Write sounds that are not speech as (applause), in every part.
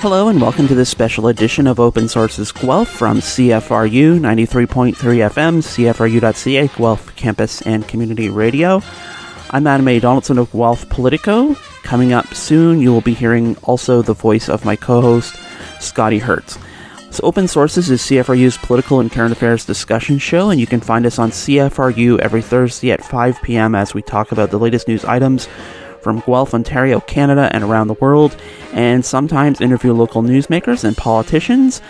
Hello and welcome to this special edition of Open Sources Guelph from CFRU 93.3 FM, CFRU.ca, Guelph Campus and Community Radio. I'm Adam A. Donaldson of Guelph Politico. Coming up soon, you will be hearing also the voice of my co host, Scotty Hertz. So, Open Sources is CFRU's political and current affairs discussion show, and you can find us on CFRU every Thursday at 5 p.m. as we talk about the latest news items from Guelph, Ontario, Canada, and around the world, and sometimes interview local newsmakers and politicians.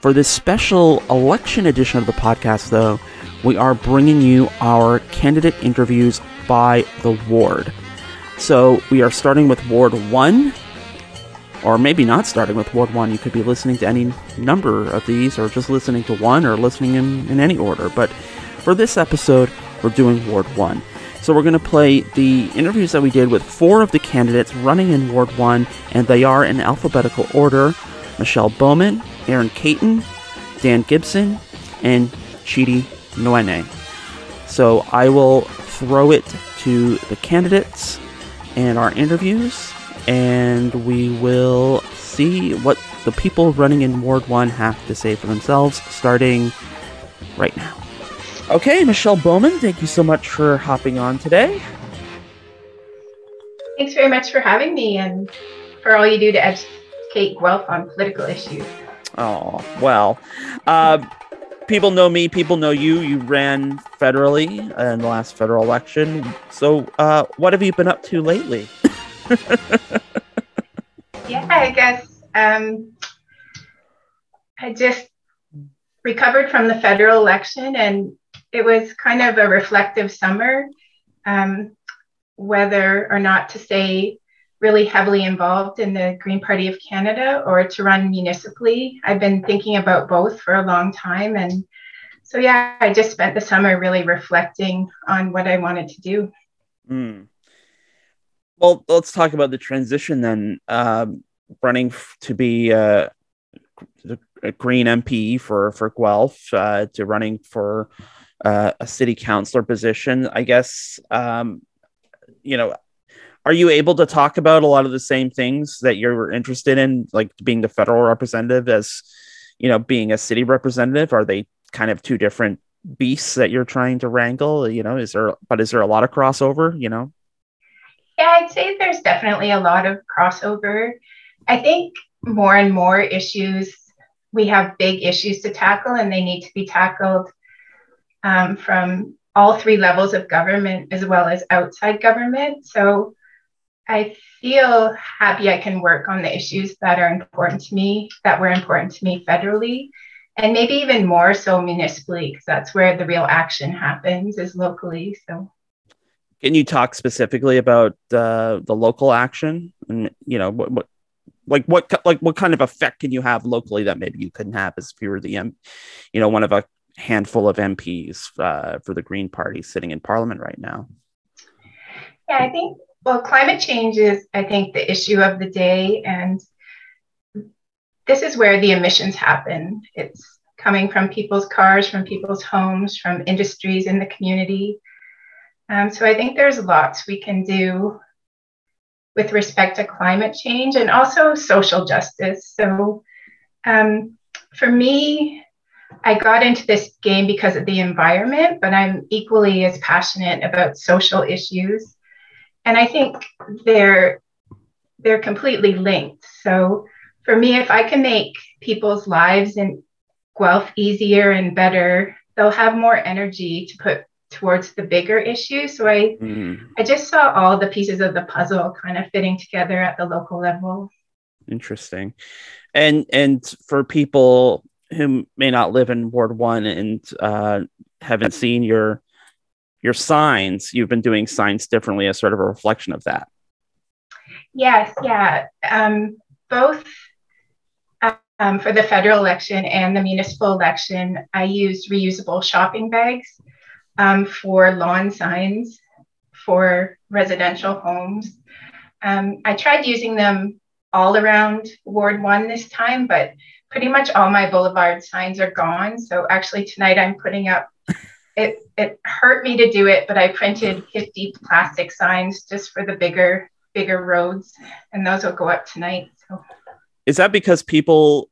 For this special election edition of the podcast, though, we are bringing you our candidate interviews by the ward. So we are starting with Ward 1, or maybe not starting with Ward 1. You could be listening to any number of these, or just listening to one, or listening in, in any order. But for this episode, we're doing Ward 1. So we're going to play the interviews that we did with four of the candidates running in Ward 1, and they are in alphabetical order Michelle Bowman, Erin Caton, Dan Gibson, and Chidi Nwene. So I will throw it to the candidates and our interviews, and we will see what the people running in Ward 1 have to say for themselves, starting right now. Okay, Michelle Bowman, thank you so much for hopping on today. Thanks very much for having me and for all you do to educate Guelph on political issues. Oh, well. Uh, people know me, people know you. You ran federally in the last federal election. So, uh, what have you been up to lately? (laughs) yeah, I guess um, I just recovered from the federal election and it was kind of a reflective summer, um, whether or not to stay really heavily involved in the Green Party of Canada or to run municipally. I've been thinking about both for a long time. And so, yeah, I just spent the summer really reflecting on what I wanted to do. Mm. Well, let's talk about the transition then. Um, running to be uh, a Green MP for for Guelph uh, to running for uh, a city councilor position. I guess, um, you know, are you able to talk about a lot of the same things that you're interested in, like being the federal representative as, you know, being a city representative? Are they kind of two different beasts that you're trying to wrangle? You know, is there, but is there a lot of crossover, you know? Yeah, I'd say there's definitely a lot of crossover. I think more and more issues, we have big issues to tackle and they need to be tackled um, from all three levels of government as well as outside government. So I feel happy I can work on the issues that are important to me, that were important to me federally, and maybe even more so municipally, because that's where the real action happens is locally. So can you talk specifically about uh, the local action and you know what, what like what like what kind of effect can you have locally that maybe you couldn't have as if you were the um, you know one of a handful of MPs uh, for the Green Party sitting in Parliament right now? Yeah, I think, well, climate change is, I think, the issue of the day. And this is where the emissions happen. It's coming from people's cars, from people's homes, from industries in the community. Um, so I think there's lots we can do with respect to climate change and also social justice. So um, for me, I got into this game because of the environment, but I'm equally as passionate about social issues. And I think they're they're completely linked. So for me, if I can make people's lives in Guelph easier and better, they'll have more energy to put towards the bigger issues. So I mm-hmm. I just saw all the pieces of the puzzle kind of fitting together at the local level. Interesting. And and for people who may not live in Ward One and uh, haven't seen your your signs, you've been doing signs differently as sort of a reflection of that. Yes, yeah. Um, both um, for the federal election and the municipal election, I used reusable shopping bags um, for lawn signs for residential homes. Um, I tried using them all around Ward 1 this time, but pretty much all my boulevard signs are gone. So actually tonight I'm putting up it it hurt me to do it, but I printed 50 plastic signs just for the bigger bigger roads and those will go up tonight. So is that because people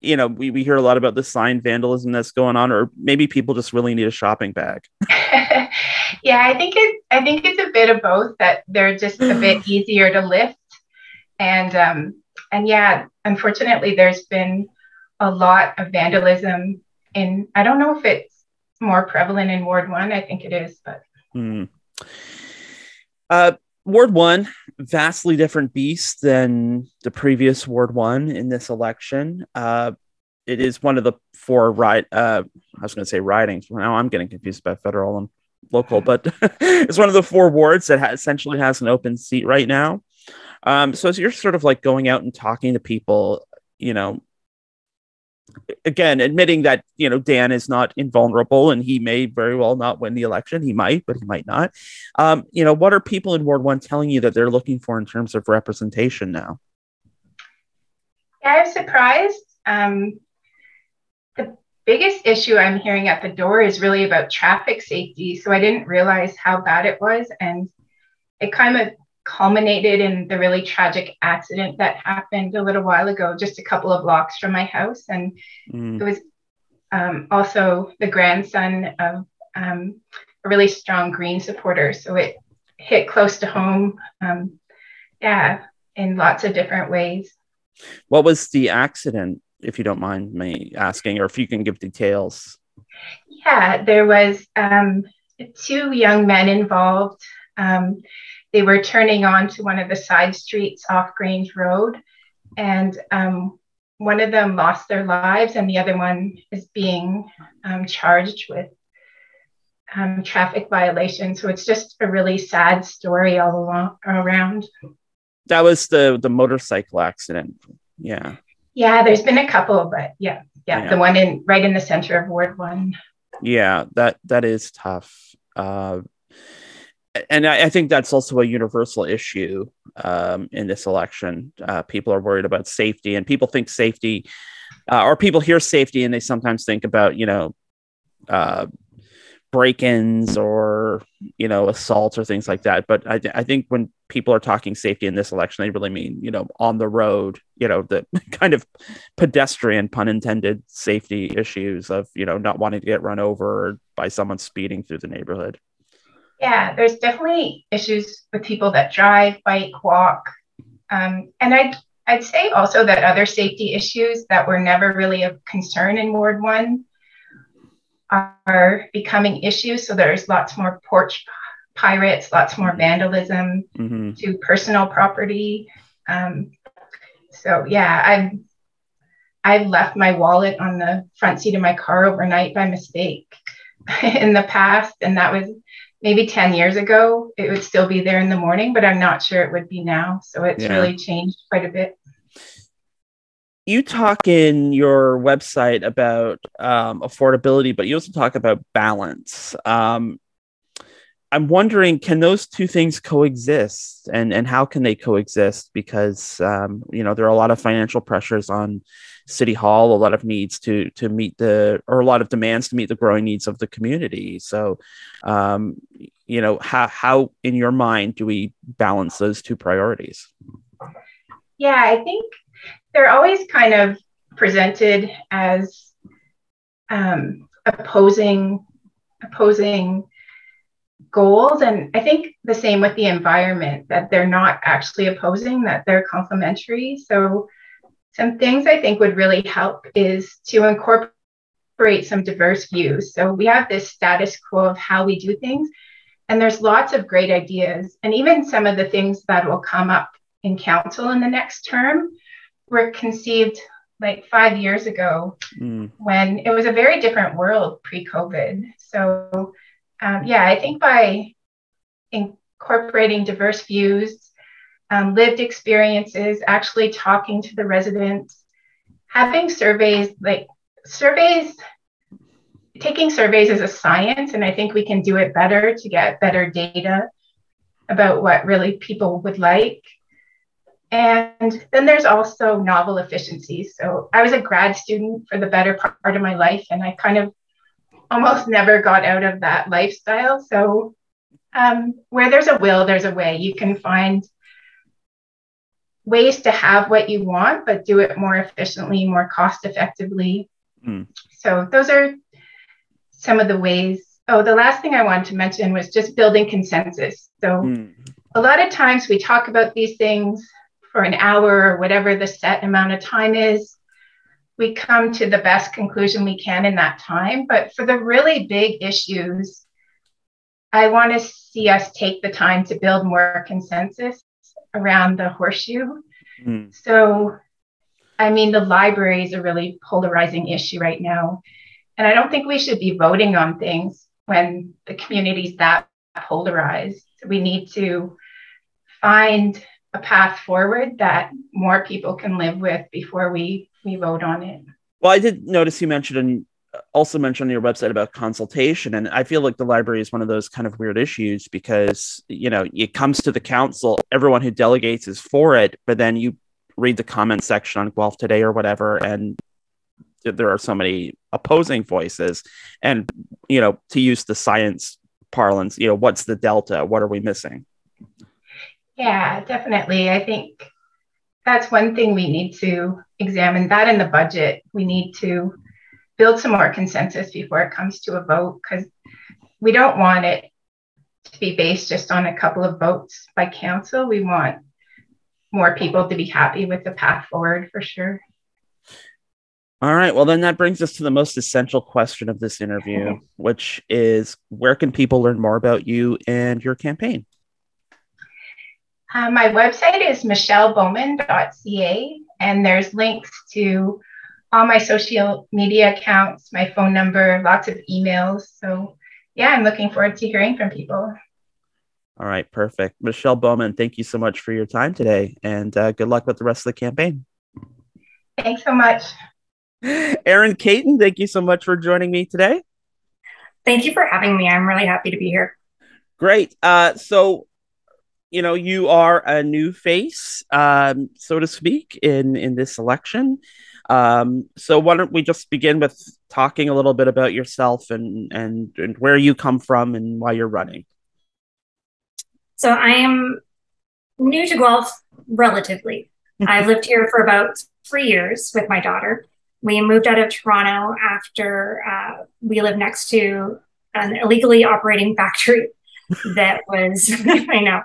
you know we, we hear a lot about the sign vandalism that's going on or maybe people just really need a shopping bag (laughs) yeah i think it i think it's a bit of both that they're just a bit (sighs) easier to lift and um and yeah unfortunately there's been a lot of vandalism in i don't know if it's more prevalent in ward one i think it is but hmm. uh Ward one, vastly different beast than the previous Ward one in this election. Uh, it is one of the four right. Uh, I was going to say ridings. Now I'm getting confused by federal and local, but (laughs) it's one of the four wards that ha- essentially has an open seat right now. Um, so as you're sort of like going out and talking to people, you know, again, admitting that you know Dan is not invulnerable and he may very well not win the election. He might, but he might not. Um, you know, what are people in Ward One telling you that they're looking for in terms of representation now? Yeah, I'm surprised. Um, the biggest issue I'm hearing at the door is really about traffic safety. So I didn't realize how bad it was, and it kind of culminated in the really tragic accident that happened a little while ago, just a couple of blocks from my house. And mm. it was um, also the grandson of um, a really strong Green supporter. So it hit close to home. Um, yeah, in lots of different ways. What was the accident, if you don't mind me asking, or if you can give details? Yeah, there was um, two young men involved. They were turning onto one of the side streets off Grange Road, and um, one of them lost their lives, and the other one is being um, charged with um, traffic violation. So it's just a really sad story all along around. That was the the motorcycle accident. Yeah. Yeah, there's been a couple, but yeah, yeah, yeah. the one in right in the center of Ward One. Yeah, that that is tough. Uh, and I, I, think that's also a universal issue um, in this election. Uh, people are worried about safety, and people think safety, uh, or people hear safety, and they sometimes think about you know uh, break-ins or you know assaults or things like that. But I, I think when people are talking safety in this election, they really mean you know on the road, you know the (laughs) kind of pedestrian, pun intended, safety issues of you know not wanting to get run over by someone speeding through the neighborhood. Yeah, there's definitely issues with people that drive, bike, walk. Um, and I'd, I'd say also that other safety issues that were never really a concern in Ward 1 are becoming issues. So there's lots more porch pirates, lots more vandalism mm-hmm. to personal property. Um, so yeah, I've I've left my wallet on the front seat of my car overnight by mistake (laughs) in the past, and that was maybe 10 years ago, it would still be there in the morning, but I'm not sure it would be now. So it's yeah. really changed quite a bit. You talk in your website about um, affordability, but you also talk about balance. Um, I'm wondering, can those two things coexist, and and how can they coexist? Because um, you know there are a lot of financial pressures on city hall, a lot of needs to to meet the or a lot of demands to meet the growing needs of the community. So, um, you know, how how in your mind do we balance those two priorities? Yeah, I think they're always kind of presented as um, opposing opposing goals and i think the same with the environment that they're not actually opposing that they're complementary so some things I think would really help is to incorporate some diverse views. So we have this status quo of how we do things, and there's lots of great ideas. And even some of the things that will come up in council in the next term were conceived like five years ago mm. when it was a very different world pre COVID. So, um, yeah, I think by incorporating diverse views, um, lived experiences, actually talking to the residents, having surveys like surveys, taking surveys is a science, and I think we can do it better to get better data about what really people would like. And then there's also novel efficiencies. So I was a grad student for the better part of my life, and I kind of almost never got out of that lifestyle. So um, where there's a will, there's a way. You can find ways to have what you want, but do it more efficiently, more cost effectively. Mm. So those are some of the ways. Oh, the last thing I wanted to mention was just building consensus. So mm. a lot of times we talk about these things for an hour or whatever the set amount of time is. We come to the best conclusion we can in that time. But for the really big issues, I want to see us take the time to build more consensus around the horseshoe. Mm. So, I mean, the library is a really polarizing issue right now. And I don't think we should be voting on things when the community's that polarized. We need to find a path forward that more people can live with before we, we vote on it. Well, I did notice you mentioned also mentioned on your website about consultation and i feel like the library is one of those kind of weird issues because you know it comes to the council everyone who delegates is for it but then you read the comment section on guelph today or whatever and there are so many opposing voices. And you know to use the science parlance you know what's the delta? What are we missing? Yeah definitely. I think that's one thing we need to examine. That in the budget. We need to build some more consensus before it comes to a vote because we don't want it to be based just on a couple of votes by council. We want more people to be happy with the path forward for sure. All right. Well, then that brings us to the most essential question of this interview, (laughs) which is where can people learn more about you and your campaign? Uh, my website is michellebowman.ca, and there's links to all my social media accounts, my phone number, lots of emails. So, yeah, I'm looking forward to hearing from people. All right, perfect. Michelle Bowman, thank you so much for your time today and uh, good luck with the rest of the campaign. Thanks so much. (laughs) Erin Caton, thank you so much for joining me today. Thank you for having me. I'm really happy to be here. Great. Uh, so, you know, you are a new face, um, so to speak, in in this election. Um, so why don't we just begin with talking a little bit about yourself and and and where you come from and why you're running. So I am new to Guelph relatively. (laughs) I've lived here for about three years with my daughter. We moved out of Toronto after uh, we lived next to an illegally operating (laughs) factory that was (laughs) I know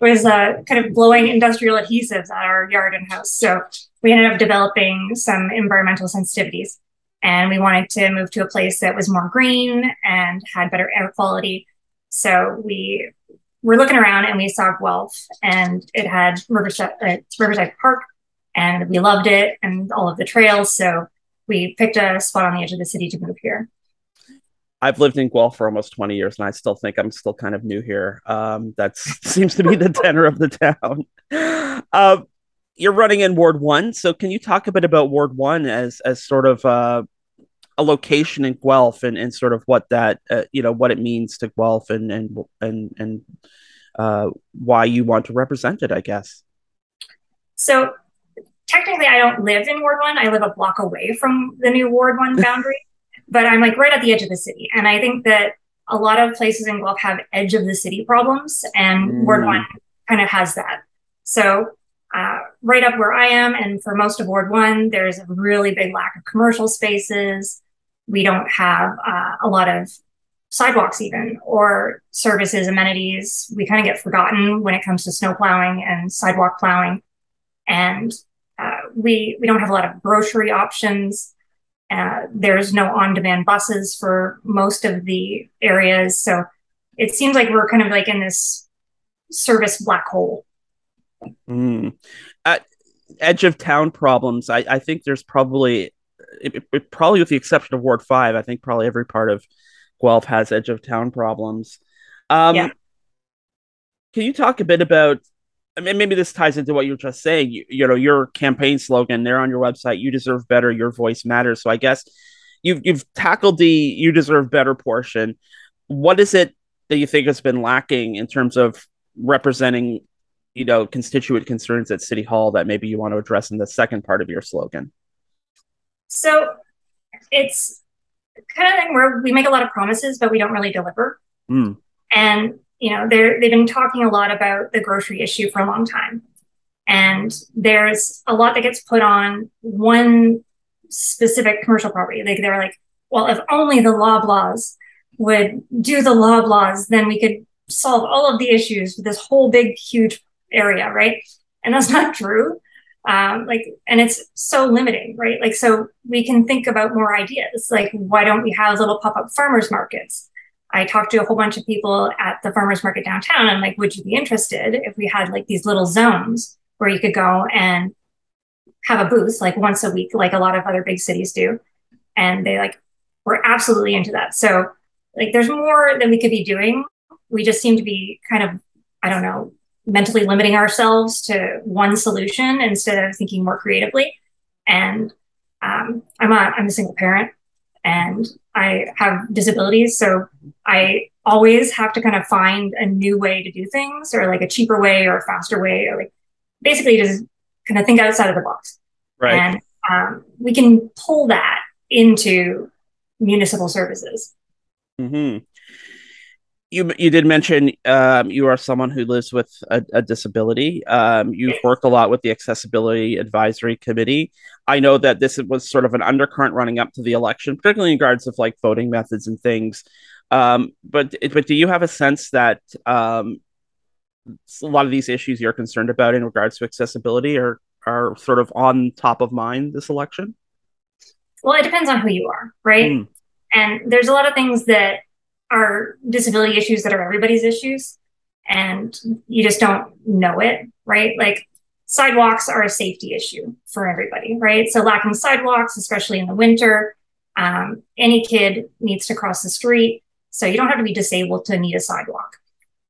was uh, kind of blowing industrial adhesives at our yard and house. So we ended up developing some environmental sensitivities, and we wanted to move to a place that was more green and had better air quality. So we were looking around and we saw Guelph, and it had Riverside, uh, Riverside Park, and we loved it and all of the trails. So we picked a spot on the edge of the city to move here. I've lived in Guelph for almost 20 years and I still think I'm still kind of new here. Um, that (laughs) seems to be the tenor of the town. (laughs) Uh, you're running in Ward 1. So can you talk a bit about Ward 1 as, as sort of uh, a location in Guelph and, and sort of what that, uh, you know, what it means to Guelph and, and, and, and uh, why you want to represent it, I guess? So technically I don't live in Ward 1. I live a block away from the new Ward 1 boundary but I'm like right at the edge of the city. And I think that a lot of places in Guelph have edge of the city problems, and mm. Ward One kind of has that. So, uh, right up where I am, and for most of Ward One, there's a really big lack of commercial spaces. We don't have uh, a lot of sidewalks, even or services, amenities. We kind of get forgotten when it comes to snow plowing and sidewalk plowing, and uh, we we don't have a lot of grocery options. Uh, there's no on-demand buses for most of the areas, so it seems like we're kind of like in this service black hole. Mm. At edge of town problems, I, I think there's probably, it, it, probably with the exception of Ward Five, I think probably every part of Guelph has edge of town problems. Um, yeah. Can you talk a bit about I mean, maybe this ties into what you were just saying. You, you know, your campaign slogan there on your website, "You deserve better. Your voice matters." So I guess you've you've tackled the "You deserve better" portion. What is it that you think has been lacking in terms of representing, you know, constituent concerns at City Hall that maybe you want to address in the second part of your slogan? So it's kind of thing where we make a lot of promises, but we don't really deliver. Mm. And you know, they're, they've been talking a lot about the grocery issue for a long time. And there's a lot that gets put on one specific commercial property. Like they're like, well, if only the Loblaws would do the Loblaws, then we could solve all of the issues with this whole big, huge area, right? And that's (laughs) not true. Um, like, and it's so limiting, right? Like, so we can think about more ideas. Like, why don't we have little pop up farmers markets? I talked to a whole bunch of people at the farmers market downtown and like, would you be interested if we had like these little zones where you could go and have a booth like once a week, like a lot of other big cities do. And they like were absolutely into that. So like there's more that we could be doing. We just seem to be kind of, I don't know, mentally limiting ourselves to one solution instead of thinking more creatively. And um, I'm a I'm a single parent, and I have disabilities, so I always have to kind of find a new way to do things, or like a cheaper way, or a faster way, or like basically just kind of think outside of the box. Right. And um, we can pull that into municipal services. hmm You you did mention um, you are someone who lives with a, a disability. Um, you've worked a lot with the Accessibility Advisory Committee. I know that this was sort of an undercurrent running up to the election, particularly in regards of like voting methods and things. Um, but but do you have a sense that um, a lot of these issues you're concerned about in regards to accessibility are are sort of on top of mind this election? Well, it depends on who you are, right? Mm. And there's a lot of things that are disability issues that are everybody's issues, and you just don't know it, right? Like sidewalks are a safety issue for everybody, right? So lacking sidewalks, especially in the winter, um, any kid needs to cross the street. So you don't have to be disabled to need a sidewalk.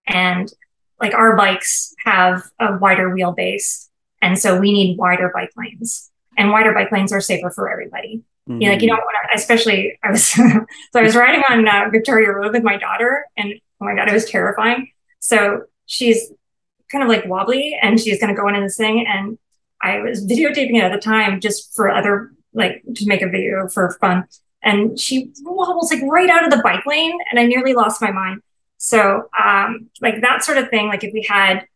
And like our bikes have a wider wheelbase. And so we need wider bike lanes. And wider bike lanes are safer for everybody. Mm-hmm. You know, like you don't want to, especially I was (laughs) so I was riding on uh, Victoria Road with my daughter, and oh my god, it was terrifying. So she's kind of like wobbly, and she's going to go into this thing, and I was videotaping it at the time just for other like to make a video for fun, and she wobbles like right out of the bike lane, and I nearly lost my mind. So um, like that sort of thing, like if we had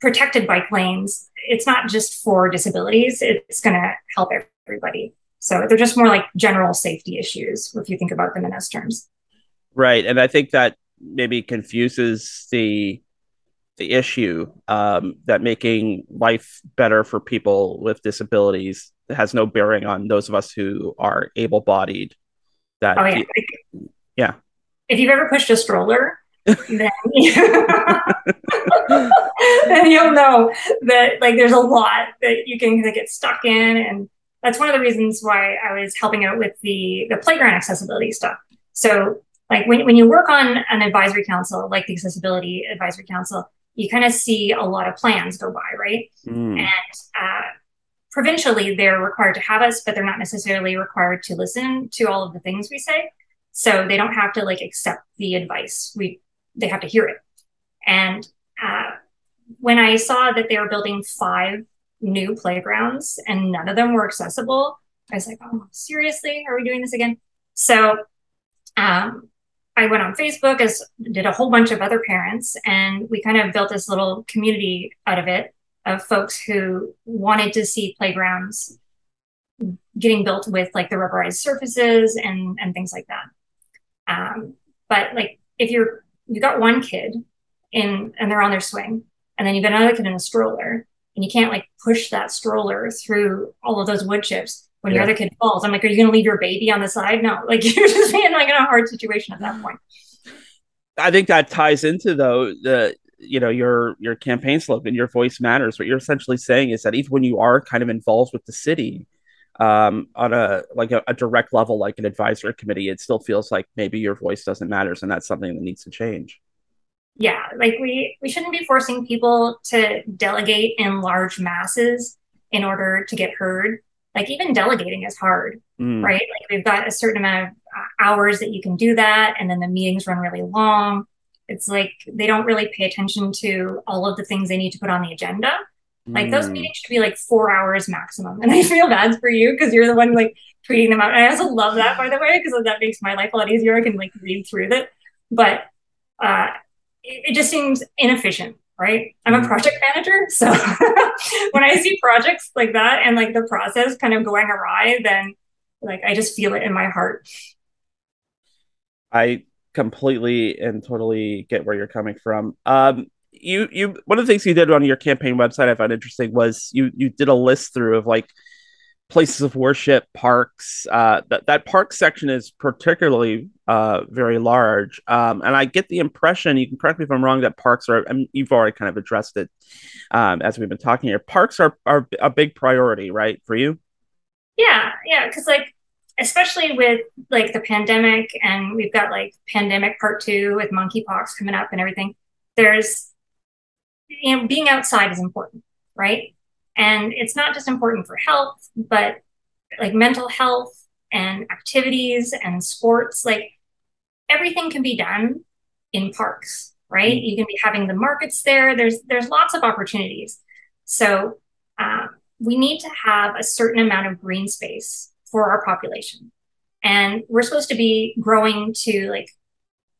protected bike lanes, it's not just for disabilities; it's going to help everybody. So they're just more like general safety issues if you think about them in those terms. Right, and I think that maybe confuses the the issue um, that making life better for people with disabilities has no bearing on those of us who are able-bodied. That oh, yeah. yeah. If you've ever pushed a stroller, (laughs) then, (laughs) then you'll know that like there's a lot that you can get stuck in and that's one of the reasons why I was helping out with the the playground accessibility stuff. So like when, when you work on an advisory council, like the Accessibility Advisory Council, you kind of see a lot of plans go by, right? Mm. And uh, provincially, they're required to have us, but they're not necessarily required to listen to all of the things we say. So they don't have to like accept the advice. We they have to hear it. And uh, when I saw that they were building five new playgrounds and none of them were accessible. I was like, oh, seriously? Are we doing this again? So um, I went on Facebook, as did a whole bunch of other parents, and we kind of built this little community out of it of folks who wanted to see playgrounds getting built with like the rubberized surfaces and and things like that. Um, but like if you're you got one kid in and they're on their swing, and then you've got another kid in a stroller, and you can't like push that stroller through all of those wood chips when yeah. your other kid falls. I'm like, are you going to leave your baby on the side? No, (laughs) like you're just being like in a hard situation at that point. I think that ties into though the you know your your campaign slogan, your voice matters. What you're essentially saying is that even when you are kind of involved with the city um, on a like a, a direct level, like an advisory committee, it still feels like maybe your voice doesn't matter, and that's something that needs to change yeah like we we shouldn't be forcing people to delegate in large masses in order to get heard. Like even delegating is hard mm. right? Like we've got a certain amount of uh, hours that you can do that and then the meetings run really long. It's like they don't really pay attention to all of the things they need to put on the agenda. Like those mm. meetings should be like four hours maximum and i feel bad for you because you're the one like tweeting them out. And i also love that by the way because that makes my life a lot easier. I can like read through it. But uh it just seems inefficient right? I'm a mm-hmm. project manager. So (laughs) when I see projects like that and like the process kind of going awry, then like I just feel it in my heart. I completely and totally get where you're coming from. Um, you you one of the things you did on your campaign website I found interesting was you you did a list through of like places of worship, parks. Uh, that that park section is particularly uh, very large, um, and I get the impression. You can correct me if I'm wrong. That parks are. You've already kind of addressed it um, as we've been talking here. Parks are are a big priority, right, for you? Yeah, yeah, because like especially with like the pandemic, and we've got like pandemic part two with monkeypox coming up and everything. There's you know being outside is important, right? And it's not just important for health, but like mental health and activities and sports. Like everything can be done in parks, right? Mm-hmm. You can be having the markets there. There's there's lots of opportunities. So um, we need to have a certain amount of green space for our population, and we're supposed to be growing to like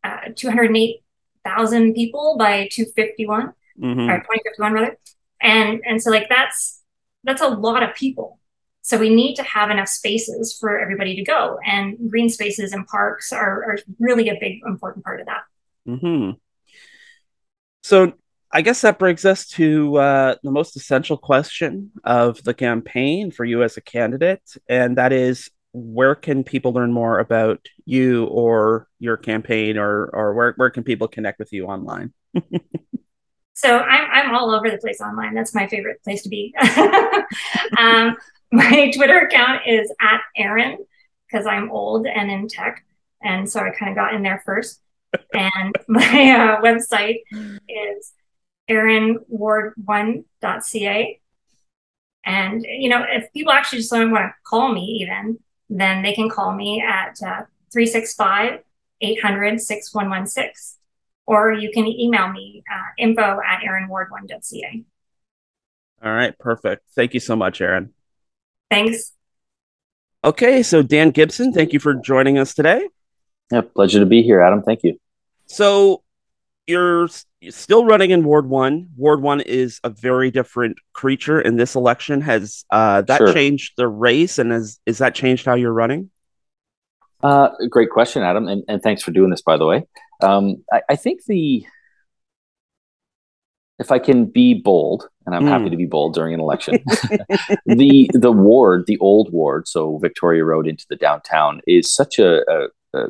uh, 208,000 people by 251 mm-hmm. or 2051 rather and and so like that's that's a lot of people. So we need to have enough spaces for everybody to go. And green spaces and parks are, are really a big important part of that. Mm-hmm. so i guess that brings us to uh, the most essential question of the campaign for you as a candidate and that is where can people learn more about you or your campaign or or where, where can people connect with you online (laughs) So I'm, I'm all over the place online. That's my favorite place to be. (laughs) um, my (laughs) Twitter account is at Erin because I'm old and in tech. And so I kind of got in there first. (laughs) And my uh, website is erinward1.ca. And, you know, if people actually just don't want to call me even, then they can call me at uh, 365 800 6116 or you can email me uh, info at erinward1.ca. All right, perfect. Thank you so much, Erin. Thanks. Okay, so Dan Gibson, thank you for joining us today. Yeah, pleasure to be here, Adam. Thank you. So you're still running in Ward One. Ward One is a very different creature in this election. Has uh, that sure. changed the race, and has is that changed how you're running? Uh, great question, Adam, and, and thanks for doing this, by the way. Um, I, I, think the if I can be bold, and I'm mm. happy to be bold during an election, (laughs) the the ward, the old ward, so Victoria Road into the downtown, is such a, a, a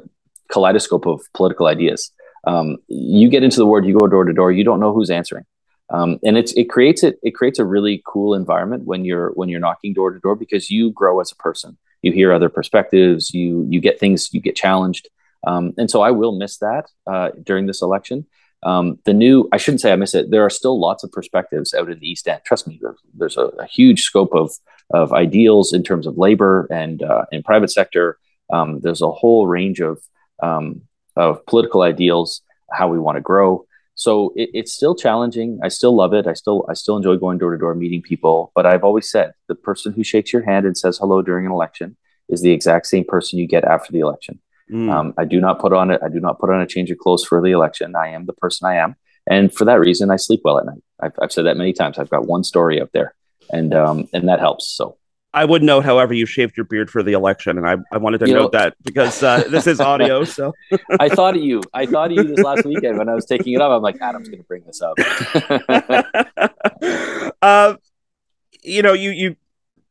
kaleidoscope of political ideas. Um, you get into the ward, you go door to door, you don't know who's answering. Um, and it's it creates it it creates a really cool environment when you're when you're knocking door to door because you grow as a person you hear other perspectives you you get things you get challenged um, and so i will miss that uh, during this election. Um, the new i shouldn't say i miss it. There are still lots of perspectives out in the east end. Trust me there's, there's a, a, huge scope of of ideals in terms of labor and uh, in private sector. Um, there's a whole range of um, of political ideals how we want to grow. So it, it's still challenging. I still love it. I still i still enjoy going door to door meeting people. But i've always said the person who shakes your hand and says hello during an election is the exact same person you get after the election mm. um, i do not put on it i do not put on a change of clothes for the election i am the person i am and for that reason i sleep well at night i've, I've said that many times i've got one story up there and um, and that helps so I would note, however, you shaved your beard for the election, and I, I wanted to you note know, that because uh, this is audio. (laughs) So I thought of you. I thought of you this last weekend when I was taking it up. I'm like, Adam's going to bring this up. (laughs) uh, you know, you you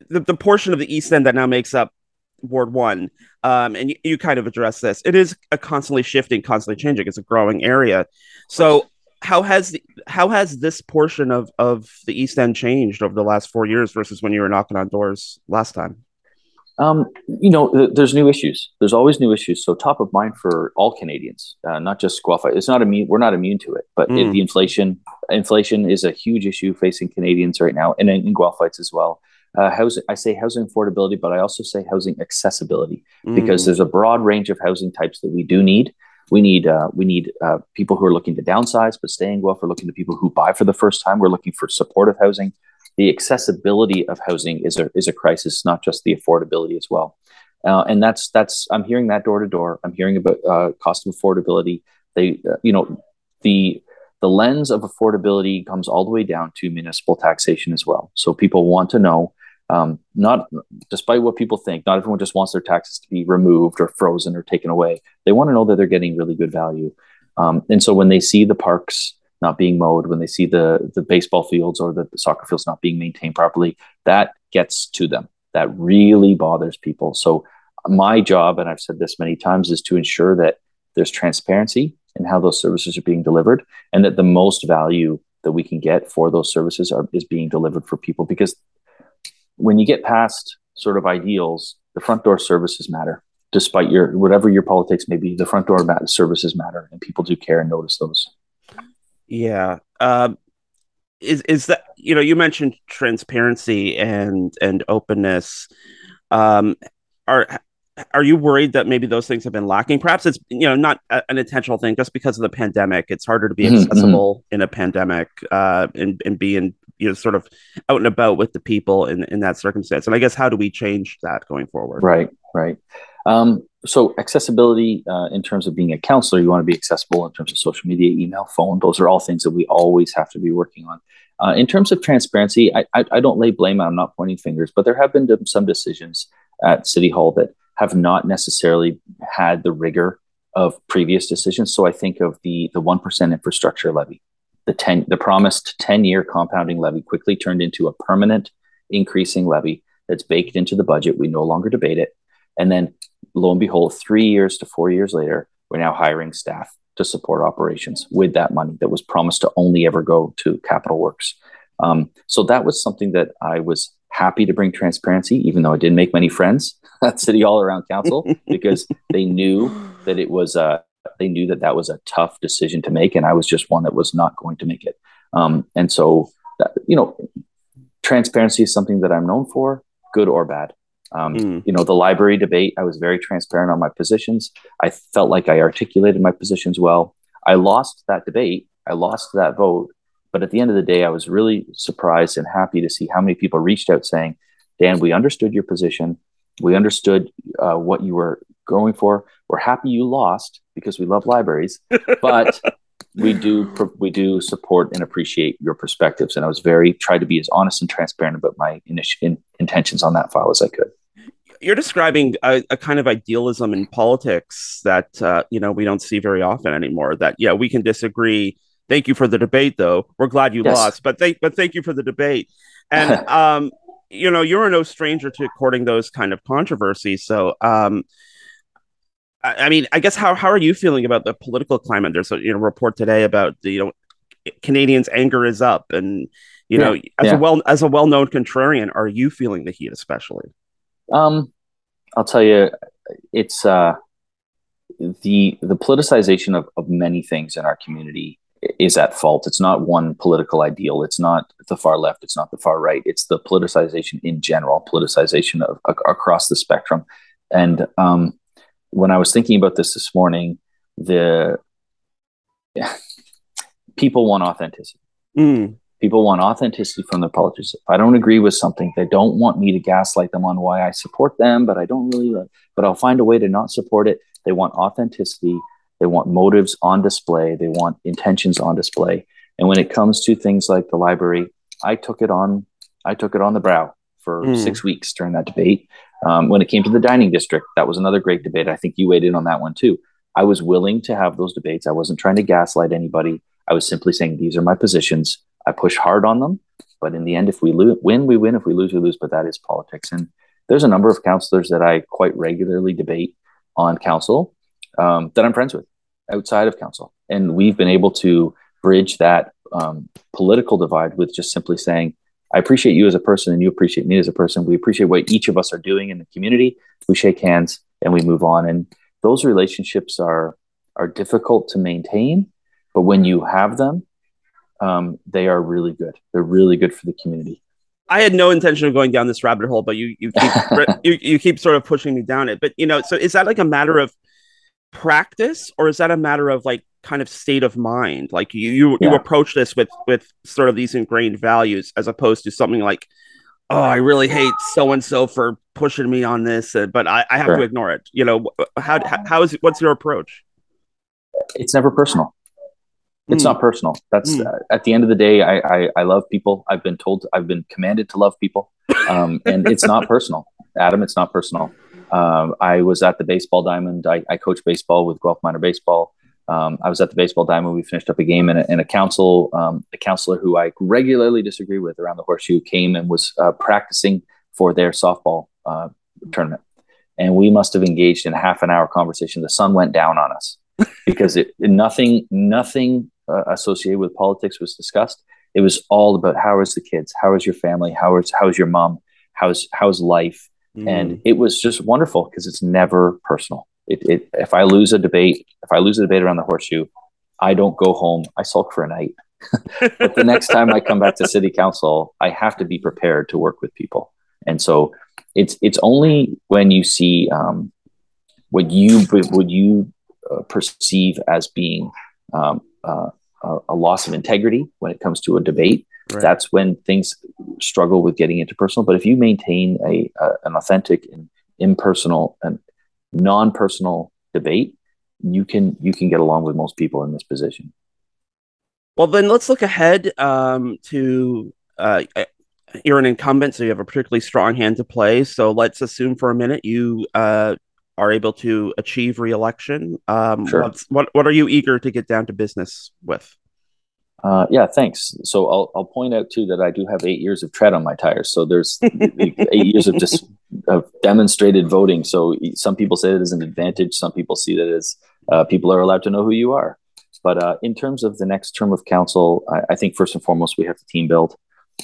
the, the portion of the East End that now makes up Ward One, um, and you, you kind of address this. It is a constantly shifting, constantly changing. It's a growing area. So how has the, how has this portion of of the East End changed over the last four years versus when you were knocking on doors last time? Um, you know, th- there's new issues. There's always new issues. So top of mind for all Canadians, uh, not just Guelph. It's not immune. We're not immune to it, but mm. it, the inflation inflation is a huge issue facing Canadians right now, and in, in Guelphites as well. Uh, housing, I say housing affordability, but I also say housing accessibility mm. because there's a broad range of housing types that we do need. We need uh, we need uh, people who are looking to downsize but stay in Guelph. We're looking to people who buy for the first time. We're looking for supportive housing. The accessibility of housing is a is a crisis, not just the affordability as well. Uh, and that's that's I'm hearing that door to door. I'm hearing about uh, cost of affordability. They uh, you know the the lens of affordability comes all the way down to municipal taxation as well. So people want to know, um, not despite what people think, not everyone just wants their taxes to be removed or frozen or taken away. They want to know that they're getting really good value. Um, and so when they see the parks not being mowed, when they see the the baseball fields or the, the soccer fields not being maintained properly, that gets to them. That really bothers people. So my job, and I've said this many times, is to ensure that there's transparency in how those services are being delivered, and that the most value that we can get for those services are, is being delivered for people. Because when you get past sort of ideals, the front door services matter. Despite your whatever your politics may be, the front door services matter, and people do care and notice those. Yeah. Um, is is that you know you mentioned transparency and and openness. Um, are are you worried that maybe those things have been lacking? Perhaps it's you know not a, an intentional thing, just because of the pandemic. It's harder to be mm-hmm, accessible mm-hmm. in a pandemic uh, and and be in you know sort of out and about with the people in in that circumstance. And I guess how do we change that going forward? Right, right. Um, so accessibility uh, in terms of being a councilor, you want to be accessible in terms of social media, email, phone. Those are all things that we always have to be working on. Uh, in terms of transparency, I, I, I, don't lay blame. I'm not pointing fingers, but there have been some decisions at City Hall that have not necessarily had the rigor of previous decisions. So I think of the the one percent infrastructure levy, the ten the promised ten year compounding levy quickly turned into a permanent increasing levy that's baked into the budget. We no longer debate it, and then lo and behold, three years to four years later, we're now hiring staff to support operations with that money that was promised to only ever go to capital works. Um, so that was something that I was happy to bring transparency, even though I didn't make many friends (laughs) at City Hall around council (laughs) because they knew that it was a they knew that that was a tough decision to make, and I was just one that was not going to make it. Um, and so, that, you know, transparency is something that I'm known for, good or bad. Um, mm. You know, the library debate, I was very transparent on my positions. I felt like I articulated my positions well. I lost that debate. I lost that vote but at the end of the day, I was really surprised and happy to see how many people reached out saying, Dan, we understood your position. We understood uh, what you were going for. We're happy you lost because we love libraries, but (laughs) we do we do support and appreciate your perspectives. And I was very tried to be as honest and transparent about my in, intentions on that file as I could. You're describing a, a kind of idealism in politics that uh, you know we don't see very often anymore. That yeah, we can disagree Thank you for the debate, though. We're glad you yes. lost, but thank but thank you for the debate. And (laughs) um, you know, you're no stranger to courting those kind of controversies. So, um, I, mean, I guess how how are you feeling about the political climate? There's a you know report today about the you know Canadians' anger is up, and you yeah, know, as yeah. a well as a well known contrarian, are you feeling the heat especially? Um, I'll tell you, it's uh, the the politicization of, of many things in our community is at fault. It's not one political ideal. It's not the far left. It's not the far right. It's the politicization in general, politicization of, across the spectrum. And um, when I was thinking about this this morning, the yeah, (laughs) people want authenticity. Mm. People want authenticity from their politicians. If I don't agree with something, they don't want me to gaslight them on why I support them, but I don't really. But I'll find a way to not support it. They want authenticity they want motives on display. They want intentions on display. And when it comes to things like the library, I took it on. I took it on the brow for mm. six weeks during that debate. Um, when it came to the dining district, that was another great debate. I think you weighed in on that one too. I was willing to have those debates. I wasn't trying to gaslight anybody. I was simply saying these are my positions. I push hard on them, but in the end, if we lo- win, we win. If we lose, we lose. But that is politics. And there's a number of councilors that I quite regularly debate on council um, that I'm friends with outside of council. And we've been able to bridge that um, political divide with just simply saying, I appreciate you as a person and you appreciate me as a person. We appreciate what each of us are doing in the community. We shake hands and we move on. And those relationships are are difficult to maintain, but when you have them, um, they are really good. They're really good for the community. I had no intention of going down this rabbit hole, but you you keep (laughs) you, you keep sort of pushing me down it. But you know, so is that like a matter of practice or is that a matter of like kind of state of mind like you you, yeah. you approach this with with sort of these ingrained values as opposed to something like oh i really hate so and so for pushing me on this uh, but i, I have sure. to ignore it you know how how is it, what's your approach it's never personal It's mm. not personal. That's mm. uh, at the end of the day. I, I, I love people. I've been told. I've been commanded to love people, um, and it's not personal. Adam, it's not personal. Um, I was at the baseball diamond. I, I coach baseball with Guelph Minor Baseball. Um, I was at the baseball diamond. We finished up a game, and a, and a council, um, a councilor who I regularly disagree with around the horseshoe, came and was uh, practicing for their softball uh, tournament. And we must have engaged in a half an hour conversation. The sun went down on us (laughs) because it, nothing, nothing uh, associated with politics was discussed. It was all about how is the kids, how is your family, how is how is your mom, how's how's life, mm. and it was just wonderful because it's never personal. It, it, if I lose a debate, if I lose a debate around the horseshoe, I don't go home. I sulk for a night. (laughs) but the next time I come back to city council, I have to be prepared to work with people. And so it's it's only when you see um, what you would you uh, perceive as being um, uh, a loss of integrity when it comes to a debate. Right. That's when things struggle with getting interpersonal. But if you maintain a, a an authentic and impersonal and non-personal debate, you can you can get along with most people in this position. Well, then let's look ahead um, to uh, you're an incumbent, so you have a particularly strong hand to play. So let's assume for a minute you uh, are able to achieve reelection. Um, sure. what what are you eager to get down to business with? Uh, yeah, thanks. So I'll, I'll point out too that I do have eight years of tread on my tires. So there's (laughs) eight years of just of demonstrated voting. So some people say it as an advantage. Some people see that as uh, people are allowed to know who you are. But uh, in terms of the next term of council, I, I, think first and foremost we have to team build.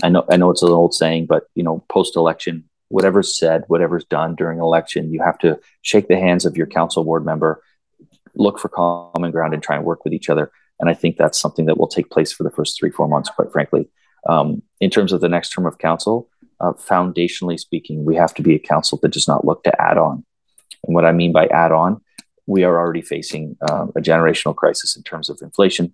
I know I know it's an old saying, but you know, post election, whatever's said, whatever's done during election, you have to shake the hands of your council board member, look for common ground, and try and work with each other. And I think that's something that will take place for the first three, four months, quite frankly. Um, in terms of the next term of council, uh, foundationally speaking, we have to be a council that does not look to add on. And what I mean by add on, we are already facing uh, a generational crisis in terms of inflation,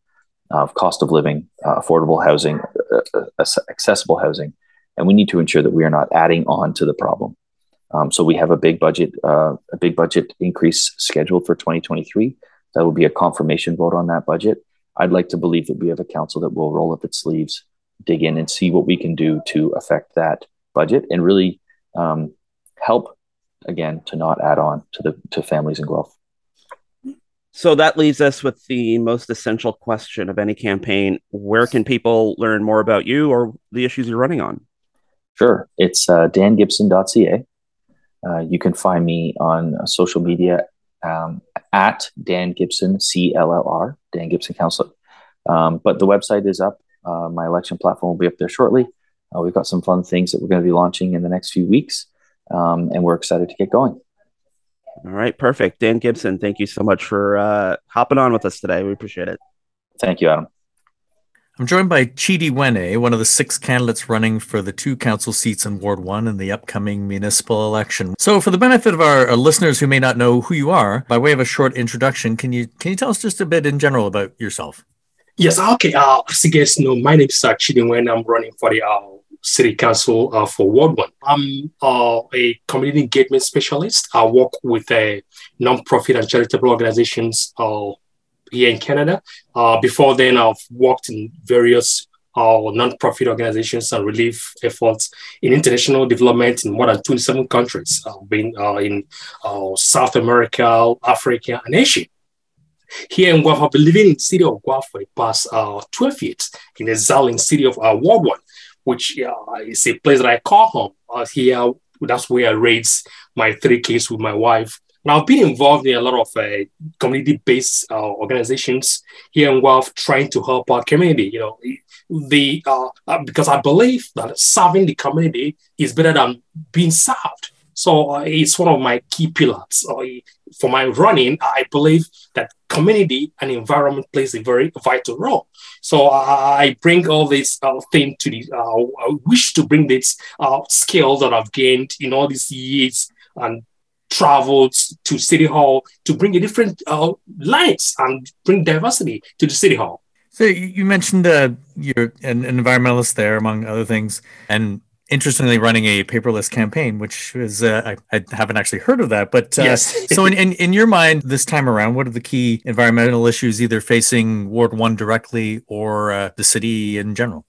of uh, cost of living, uh, affordable housing, uh, uh, accessible housing, and we need to ensure that we are not adding on to the problem. Um, so we have a big budget, a big budget increase scheduled for 2023. That will be a confirmation vote on that budget. I'd like to believe that we have a council that will roll up its sleeves, dig in, and see what we can do to affect that budget and really um, help again to not add on to the to families in Guelph. So that leaves us with the most essential question of any campaign: Where can people learn more about you or the issues you're running on? Sure, it's uh, dangibson.ca. Uh, you can find me on social media um, at Dan Gibson, C L L R, Dan Gibson Councilor. Um, but the website is up. Uh, my election platform will be up there shortly. Uh, we've got some fun things that we're going to be launching in the next few weeks, um, and we're excited to get going. All right, perfect. Dan Gibson, thank you so much for uh, hopping on with us today. We appreciate it. Thank you, Adam. I'm joined by Chidi Wene, one of the six candidates running for the two council seats in Ward 1 in the upcoming municipal election. So, for the benefit of our, listeners who may not know who you are, by way of a short introduction, can you can you tell us just a bit in general about yourself? Yes, okay. Uh, as you guys know, my name is uh, Chidi Wene. I'm running for the uh, City Council uh, for Ward 1. I'm uh, a community engagement specialist. I work with a uh, non-profit and charitable organizations uh, here in Canada. Uh, before then, I've worked in various uh, non-profit organizations and relief efforts in international development in more than 27 countries, uh, been uh, in uh, South America, Africa, and Asia. Here in Guelph, I've been living in the city of Guelph for the past uh, 12 years in the Zaling city of uh, Ward 1, which uh, is a place that I call home. Uh, here, that's where I raised my three kids with my wife now, I've been involved in a lot of uh, community-based uh, organizations here in Guelph, trying to help our community. You know, the uh, uh because I believe that serving the community is better than being served. So uh, it's one of my key pillars uh, for my running. I believe that community and environment plays a very vital role. So I bring all this thing to the. I wish to bring this skills that I've gained in all these years and traveled to City Hall to bring a different uh, lights and bring diversity to the City Hall. So you mentioned uh, you're an, environmentalist there, among other things, and interestingly running a paperless campaign, which is uh, I, I, haven't actually heard of that. But uh, yes. so in, in, in your mind, this time around, what are the key environmental issues either facing Ward One directly or uh, the city in general?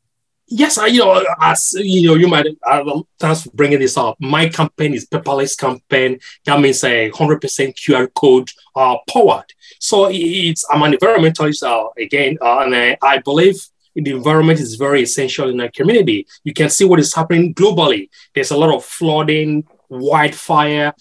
Yes, I, you know, as you know, you might. Uh, thanks for bringing this up. My campaign is paperless campaign. That means a hundred percent QR code uh, powered. So it's I'm an environmentalist uh, again, uh, and I, I believe the environment is very essential in our community. You can see what is happening globally. There's a lot of flooding, wildfire,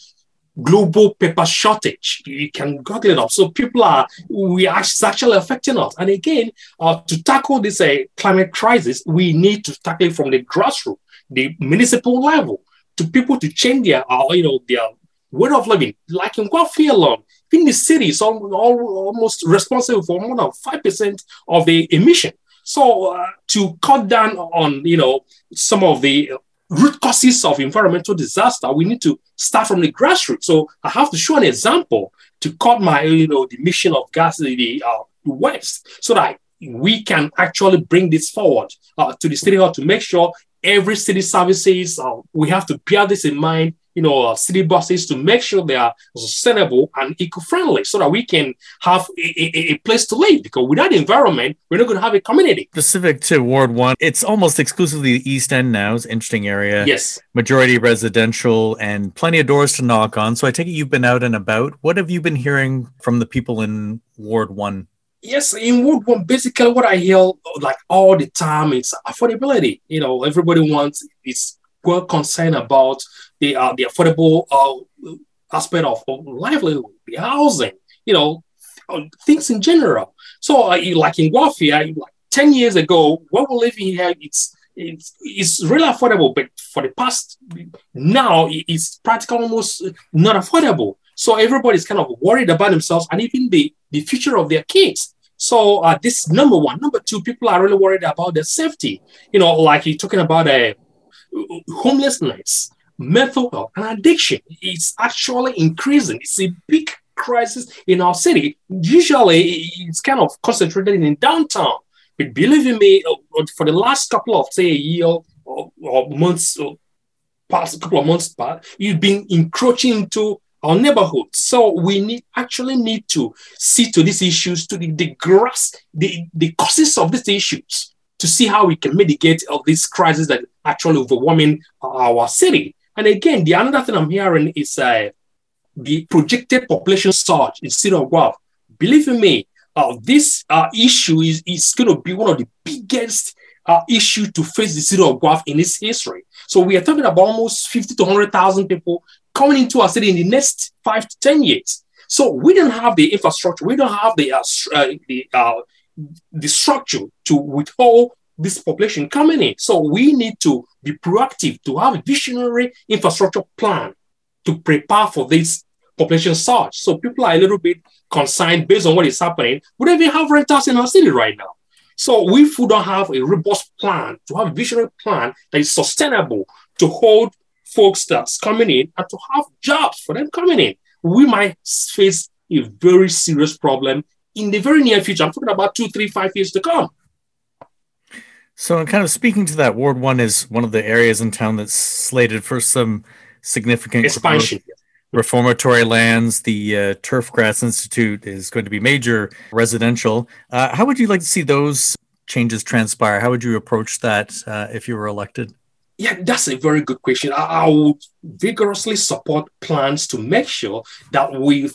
global paper shortage. You can Google it up. So people are, we are actually affecting us. And again, uh, to tackle this uh, climate crisis, we need to tackle it from the grassroots, the municipal level, to people to change their, uh, you know, their way of living. Like in Guelph alone, in the city, is almost responsible for more than 5% of the emission. So uh, to cut down on, you know, some of the root causes of environmental disaster, we need to start from the grassroots. So I have to show an example to cut my, you know, the emission of gas the uh, west, so that we can actually bring this forward uh, to the city hall to make sure every city services, uh, we have to bear this in mind you know, uh, city buses to make sure they are sustainable and eco-friendly so that we can have a, a, a, place to live because without the environment, we're not going to have a community. Specific to Ward 1, it's almost exclusively the East End now. It's an interesting area. Yes. Majority residential and plenty of doors to knock on. So I take it you've been out and about. What have you been hearing from the people in Ward 1? Yes, in Ward 1, basically what I hear like all the time is affordability. You know, everybody wants, is well concerned about the uh, the affordable uh, aspect of, livelihood, the housing, you know, uh, things in general. So, uh, like in Guafia, like ten years ago, what we're living here, it's it's it's really affordable, but for the past now, it's practically almost not affordable. So everybody's kind of worried about themselves and even the the future of their kids. So uh, this number one. Number two, people are really worried about their safety. You know, like you're talking about uh, homelessness mental health and addiction is actually increasing. It's a big crisis in our city. Usually, it's kind of concentrated in downtown. But believe me, uh, for the last couple of say a year or, or months, or past couple of months past, you've been encroaching into our neighborhood. So we need actually need to see to these issues, to the, the grass, the, the causes of these issues, to see how we can mitigate of this crisis that actually overwhelming our city. And again, the another thing I'm hearing is uh, the projected population surge in city of Guelph. Believe me, uh, this uh, issue is, is going to be one of the biggest uh, issue to face the city of Guelph in its history. So we are talking about almost 50 to 100,000 people coming into our city in the next five to 10 years. So we don't have the infrastructure, we don't have the, uh, uh, the, uh, the structure to withhold this population coming in. So we need to be proactive to have a visionary infrastructure plan to prepare for this population surge. So people are a little bit concerned based on what is happening. We don't even have renters in our city right now. So if we don't have a robust plan to have a visionary plan that is sustainable to hold folks that's coming in and to have jobs for them coming in. We might face a very serious problem in the very near future. I'm talking about two, three, five years to come. So, kind of speaking to that, Ward One is one of the areas in town that's slated for some significant expansion. Reformatory lands. The uh, Turf Grass Institute is going to be major residential. Uh, how would you like to see those changes transpire? How would you approach that uh, if you were elected? Yeah, that's a very good question. I, I would vigorously support plans to make sure that we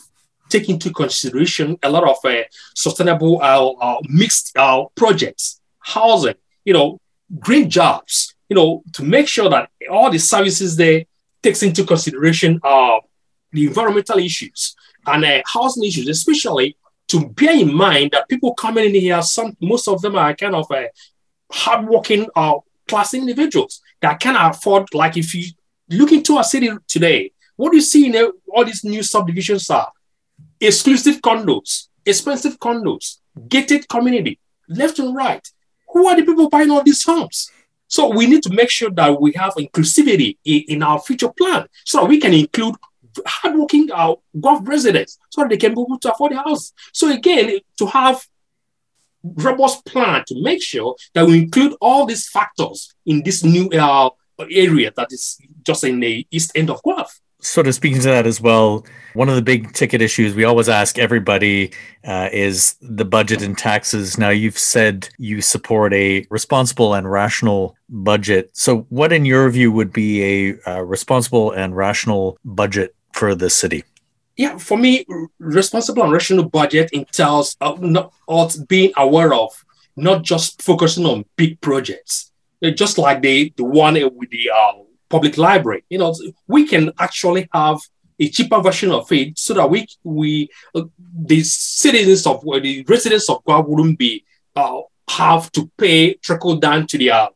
take into consideration a lot of uh, sustainable uh, uh, mixed uh, projects, housing, you know, great jobs, you know, to make sure that all the services there takes into consideration uh, the environmental issues and uh, housing issues, especially to bear in mind that people coming in here, some most of them are kind of uh, hardworking uh, class individuals that can afford, like if you look into a city today, what do you see in all these new subdivisions are exclusive condos, expensive condos, gated community, left and right. Who are the people buying all these homes? So we need to make sure that we have inclusivity in, in our future plan so we can include hardworking our Guelph residents so that they can be able to afford the house. So again, to have robust plan to make sure that we include all these factors in this new uh, area that is just in the east end of Guelph sort of speaking to that as well, one of the big ticket issues we always ask everybody uh, is the budget and taxes. Now, you've said you support a responsible and rational budget. So, what, in your view, would be a uh, responsible and rational budget for the city? Yeah, for me, responsible and rational budget entails uh, not, being aware of not just focusing on big projects, just like the, the one with the uh, public library. You know, we can actually have a cheaper version of it so that we we uh, the citizens of uh, the residents of Guelph wouldn't be uh, have to pay trickle down to their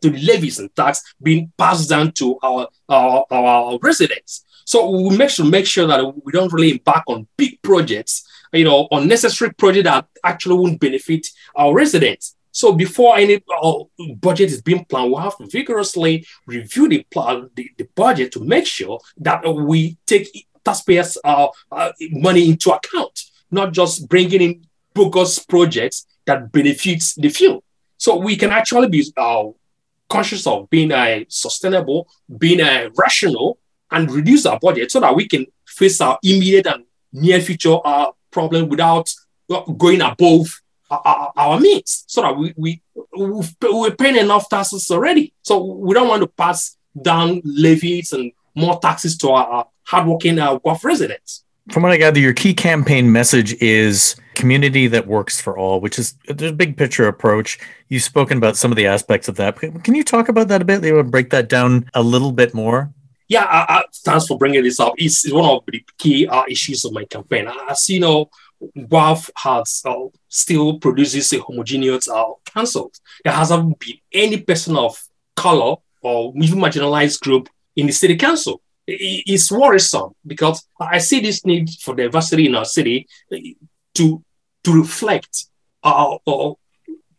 to the levies and tax being passed down to our, our, our residents. So we make sure make sure that we don't really embark on big projects, you know, unnecessary projects that actually won't benefit our residents. So before any uh, budget is being planned, we have to vigorously review the, plan, the, the budget to make sure that we take taxpayers' uh, uh, money into account, not just bringing in bogus projects that benefits the few. So we can actually be uh, conscious of being a sustainable, being a rational, and reduce our budget so that we can face our immediate and near future uh, problem without going above our, our means so that we, we, we're paying enough taxes already. So we don't want to pass down levies and more taxes to our, hardworking uh, Guelph residents. From what I gather, your key campaign message is community that works for all, which is a big picture approach. You've spoken about some of the aspects of that. Can you talk about that a bit? You break that down a little bit more? Yeah, uh, thanks for bringing this up. It's, it's one of the key uh, issues of my campaign. As you know, Guelph has uh, still produces a homogeneous uh, council. There hasn't been any person of color or even marginalized group in the city council. It's worrisome because I see this need for diversity in our city to to reflect uh, uh,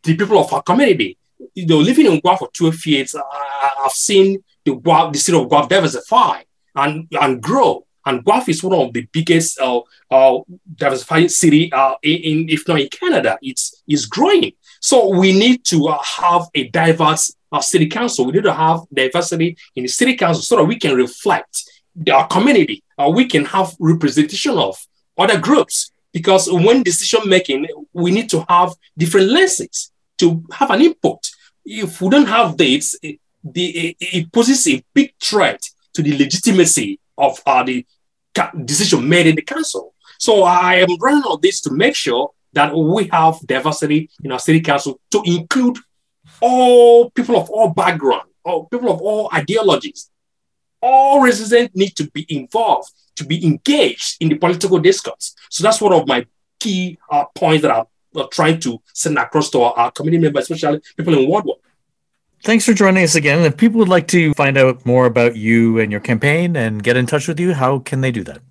the people of our community. You know, living in Guelph for 12 years, I've seen the, the city of Guelph diversify and, and grow. And Guelph is one of the biggest uh, uh, diversified city uh, in, if not in Canada. It's, it's growing. So we need to uh, have a diverse uh, city council. We need to have diversity in the city council so that we can reflect our community. Uh, we can have representation of other groups because when decision making, we need to have different lenses to have an input. If we don't have this, it, the, it poses a big threat to the legitimacy of uh, the decision made in the council. So I am running on this to make sure that we have diversity in our city council to include all people of all background, all people of all ideologies. All residents need to be involved, to be engaged in the political discourse. So that's one of my key uh, points that I'm uh, trying to send across to our, our community members, especially people in Ward 1. Thanks for joining us again. If people would like to find out more about you and your campaign and get in touch with you, how can they do that?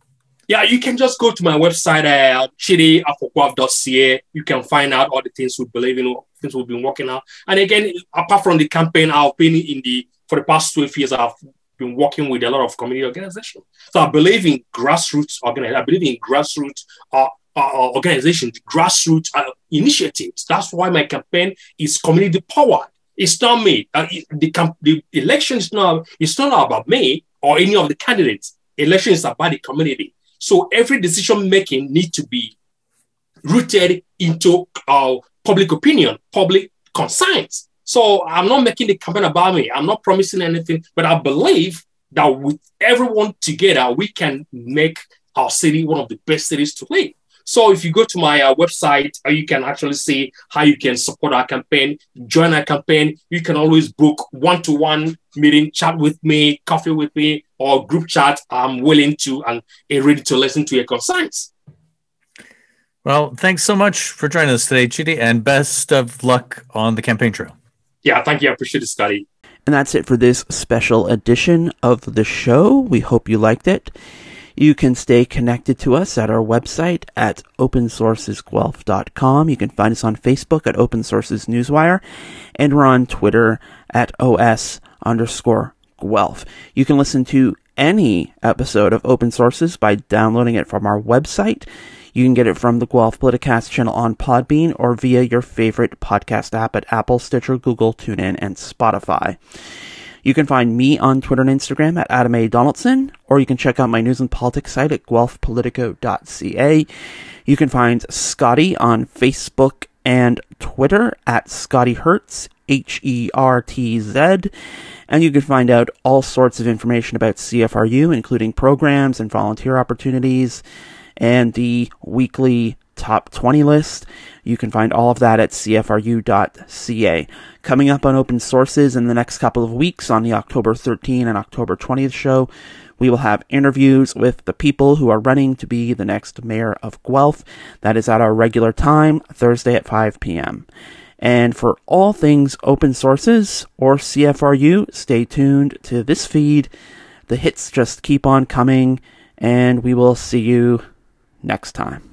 Yeah, you can just go to my website at uh, chidiafokwaf.ca. You can find out all the things we believe in, things we've been working on. And again, apart from the campaign, I've been in the, for the past 12 years, I've been working with a lot of community organizations. So I believe in grassroots organizations. I believe in grassroots uh, uh, organizations, grassroots uh, initiatives. That's why my campaign is community powered. It's not me. Uh, the, the election is not, it's not about me or any of the candidates. Election is about the community. So every decision making needs to be rooted into uh, public opinion, public conscience. So I'm not making the campaign about me. I'm not promising anything, but I believe that with everyone together, we can make our city one of the best cities to live. So if you go to my uh, website, uh, you can actually see how you can support our campaign, join our campaign. You can always book one-to-one meeting, chat with me, coffee with me, or group chat. I'm willing to and ready to listen to your concerns. Well, thanks so much for joining us today, Chidi, and best of luck on the campaign trail. Yeah, thank you. I appreciate the study. And that's it for this special edition of the show. We hope you liked it. You can stay connected to us at our website at opensourcesguelph.com. You can find us on Facebook at Open Sources Newswire, and we're on Twitter at OS underscore Guelph. You can listen to any episode of Open Sources by downloading it from our website. You can get it from the Guelph Politicast channel on Podbean or via your favorite podcast app at Apple, Stitcher, Google, TuneIn, and Spotify. You can find me on Twitter and Instagram at Adam A. Donaldson, or you can check out my news and politics site at guelphpolitico.ca. You can find Scotty on Facebook and Twitter at Scotty Hertz, H E R T Z. And you can find out all sorts of information about CFRU, including programs and volunteer opportunities, and the weekly top 20 list. You can find all of that at cfru.ca. Coming up on open sources in the next couple of weeks on the October 13 and October 20th show, we will have interviews with the people who are running to be the next mayor of Guelph. That is at our regular time, Thursday at 5 p.m. And for all things open sources or CFRU, stay tuned to this feed. The hits just keep on coming, and we will see you next time.